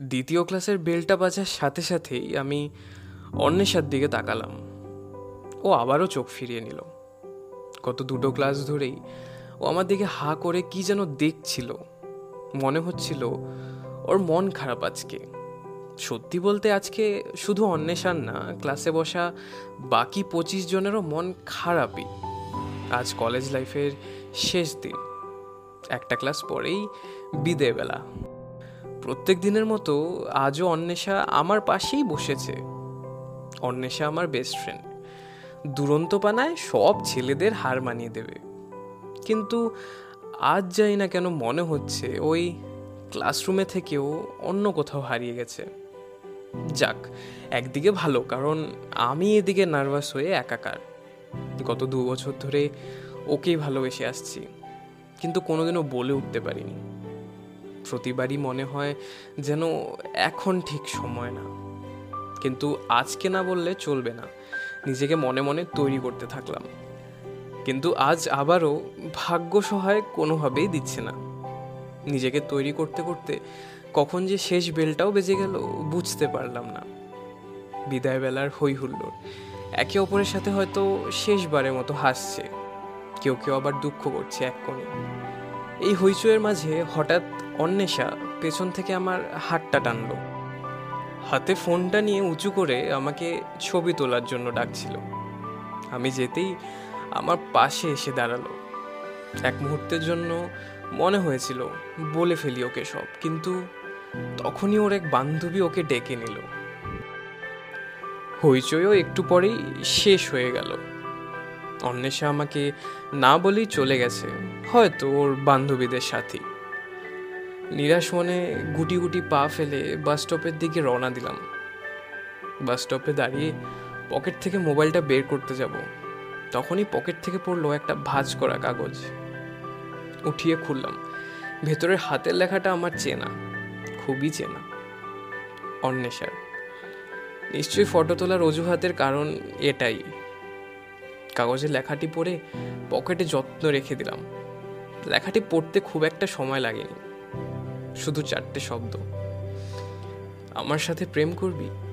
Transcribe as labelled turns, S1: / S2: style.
S1: দ্বিতীয় ক্লাসের বেলটা বাজার সাথে সাথেই আমি অন্বেষার দিকে তাকালাম। ও আবারও চোখ ফিরিয়ে নিল। গত দুটো ক্লাস ধরেই ও আমার দিকে হা করে কি যেন দেখছিল। মনে হচ্ছিল ওর মন খারাপ আজকে। সত্যি বলতে আজকে শুধু অন্বেষার না, ক্লাসে বসা বাকি পঁচিশ জনেরও মন খারাপই। আজ কলেজ লাইফের শেষ দিন। একটা ক্লাস পরেই বিদেয় বেলা প্রত্যেক দিনের মতো আজও অন্বেষা আমার পাশেই বসেছে। অন্বেষা আমার বেস্ট ফ্রেন্ড দুরন্ত পানায় সব ছেলেদের হার মানিয়ে দেবে। কিন্তু আজ যাই না কেন মনে হচ্ছে ওই ক্লাসরুমে থেকেও অন্য কোথাও হারিয়ে গেছে। যাক, একদিকে ভালো, কারণ আমি এদিকে নার্ভাস হয়ে একাকার। গত দু বছর ধরে ওকেই ভালোবেসে আসছি, কিন্তু কোনোদিনও বলে উঠতে পারিনি। প্রতিবারই মনে হয় যেন এখন ঠিক সময় না। কিন্তু আজকে না বললে চলবে না। নিজেকে মনে মনে তৈরি করতে থাকলাম। কিন্তু আজ আবারও ভাগ্য সহায় কোনোভাবেই দিচ্ছে না। নিজেকে তৈরি করতে করতে কখন যে শেষ বেলটাও বেজে গেল বুঝতে পারলাম না। বিদায় বেলার হই হুল্লোড় একে অপরের সাথে হয়তো শেষবারের মতো হাসছে। কেউ কেউ আবার দুঃখ করছে এক কোণে। এই হইচয়ের মাঝে হঠাৎ অন্বেষা পেছন থেকে আমার হাতটা টানলো। হাতে ফোনটা নিয়ে উঁচু করে আমাকে ছবি তোলার জন্য ডাকছিল। আমি যেতেই আমার পাশে এসে দাঁড়াল। এক মুহূর্তের জন্য মনে হয়েছিল, বলে ফেলি ওকে সব, কিন্তু তখনই ওর এক বান্ধবী ওকে ডেকে নিল। হইচইও একটু পরেই শেষ হয়ে গেল। অন্বেষা আমাকে না বলেই চলে গেছে, হয়তো ওর বান্ধবীদের সাথে। নিরাশ মনে গুটি গুটি পা ফেলে বাস স্টপের দিকে রওনা দিলাম। বাস স্টপে দাঁড়িয়ে পকেট থেকে মোবাইলটা বের করতে যাব। তখনই পকেট থেকে পড়ল একটা ভাজ করা কাগজ। উঠিয়ে খুললাম। ভেতরের হাতের লেখাটা আমার চেনা, খুবই চেনা। অন্বেষার। নিশ্চয়ই ফটো তোলার অজুহাতের কারণ এটাই। কাগজে লেখাটি পড়ে পকেটে যত্ন রেখে দিলাম। লেখাটি পড়তে খুব একটা সময় লাগেনি। শুধু চারটে শব্দ। আমার সাথে প্রেম করবি?